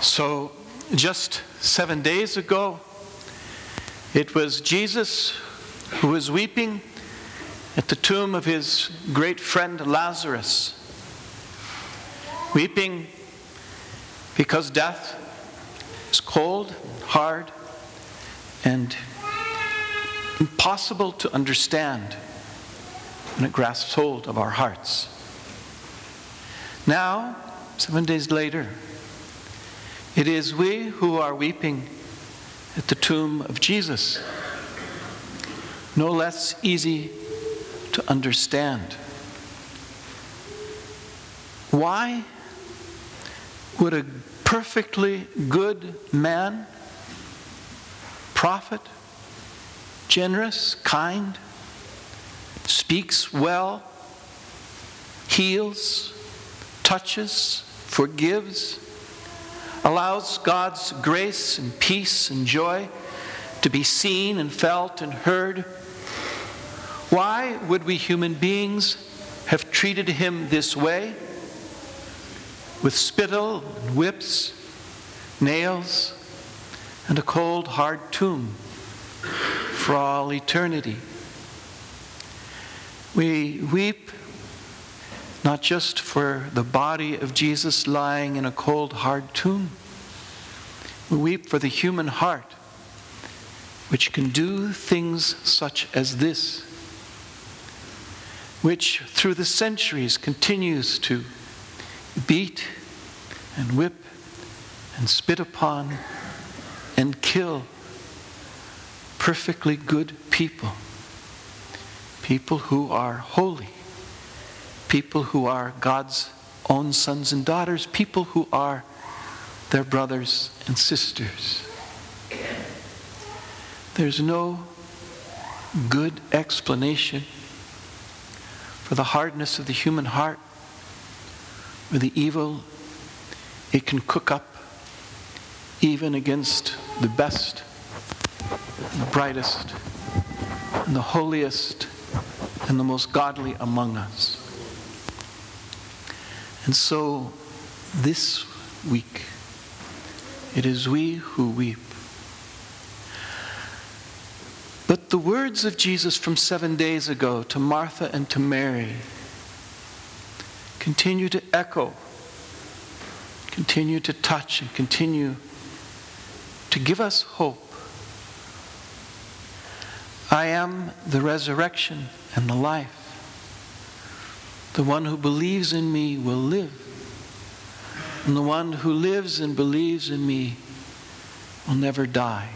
So, just seven days ago, it was Jesus who was weeping at the tomb of his great friend Lazarus. Weeping because death is cold, hard, and impossible to understand when it grasps hold of our hearts. Now, seven days later, it is we who are weeping at the tomb of Jesus. No less easy to understand. Why would a perfectly good man, prophet, generous, kind, speaks well, heals, touches, forgives, allows God's grace and peace and joy to be seen and felt and heard. Why would we human beings have treated him this way? With spittle and whips, nails, and a cold, hard tomb for all eternity. We weep not just for the body of Jesus lying in a cold, hard tomb. We weep for the human heart, which can do things such as this, which through the centuries continues to beat and whip and spit upon and kill perfectly good people, people who are holy people who are God's own sons and daughters, people who are their brothers and sisters. There's no good explanation for the hardness of the human heart or the evil it can cook up even against the best, the brightest, and the holiest, and the most godly among us. And so this week, it is we who weep. But the words of Jesus from seven days ago to Martha and to Mary continue to echo, continue to touch, and continue to give us hope. I am the resurrection and the life. The one who believes in me will live. And the one who lives and believes in me will never die.